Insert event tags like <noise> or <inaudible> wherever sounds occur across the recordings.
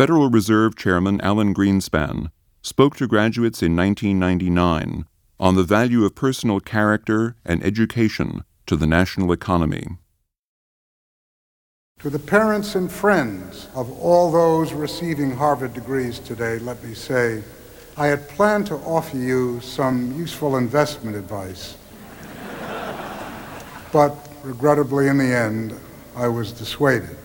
Federal Reserve Chairman Alan Greenspan spoke to graduates in 1999 on the value of personal character and education to the national economy. To the parents and friends of all those receiving Harvard degrees today, let me say, I had planned to offer you some useful investment advice. <laughs> but regrettably, in the end, I was dissuaded.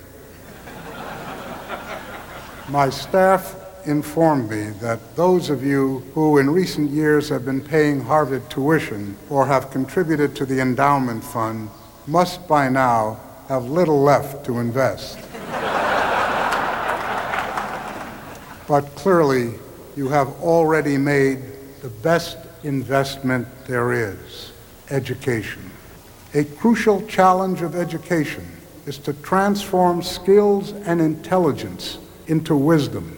My staff informed me that those of you who in recent years have been paying Harvard tuition or have contributed to the endowment fund must by now have little left to invest. but clearly, you have already made the best investment there is education. A crucial challenge of education is to transform skills and intelligence into wisdom,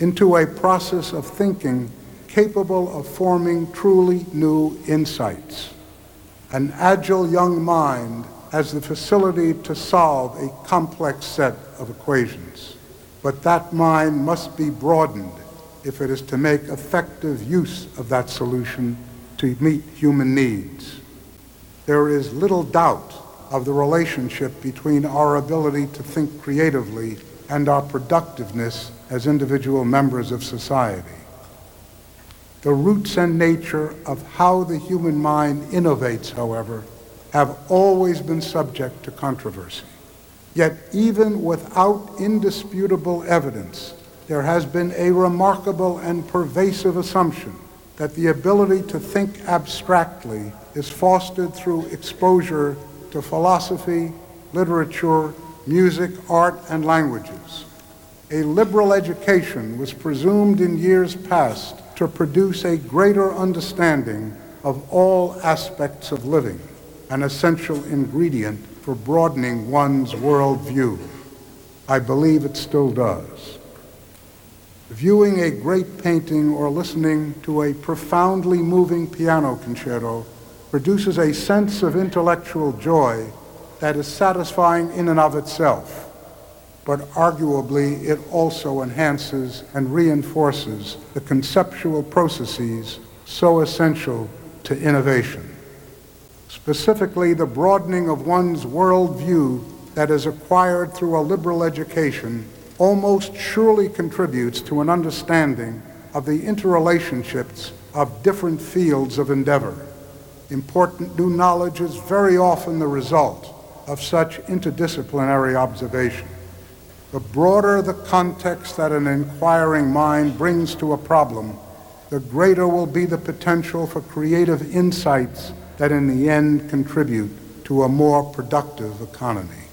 into a process of thinking capable of forming truly new insights. An agile young mind has the facility to solve a complex set of equations. But that mind must be broadened if it is to make effective use of that solution to meet human needs. There is little doubt of the relationship between our ability to think creatively and our productiveness as individual members of society. The roots and nature of how the human mind innovates, however, have always been subject to controversy. Yet even without indisputable evidence, there has been a remarkable and pervasive assumption that the ability to think abstractly is fostered through exposure to philosophy, literature, music, art, and languages. A liberal education was presumed in years past to produce a greater understanding of all aspects of living, an essential ingredient for broadening one's worldview. I believe it still does. Viewing a great painting or listening to a profoundly moving piano concerto produces a sense of intellectual joy that is satisfying in and of itself, but arguably it also enhances and reinforces the conceptual processes so essential to innovation. Specifically, the broadening of one's worldview that is acquired through a liberal education almost surely contributes to an understanding of the interrelationships of different fields of endeavor. Important new knowledge is very often the result of such interdisciplinary observation. The broader the context that an inquiring mind brings to a problem, the greater will be the potential for creative insights that in the end contribute to a more productive economy.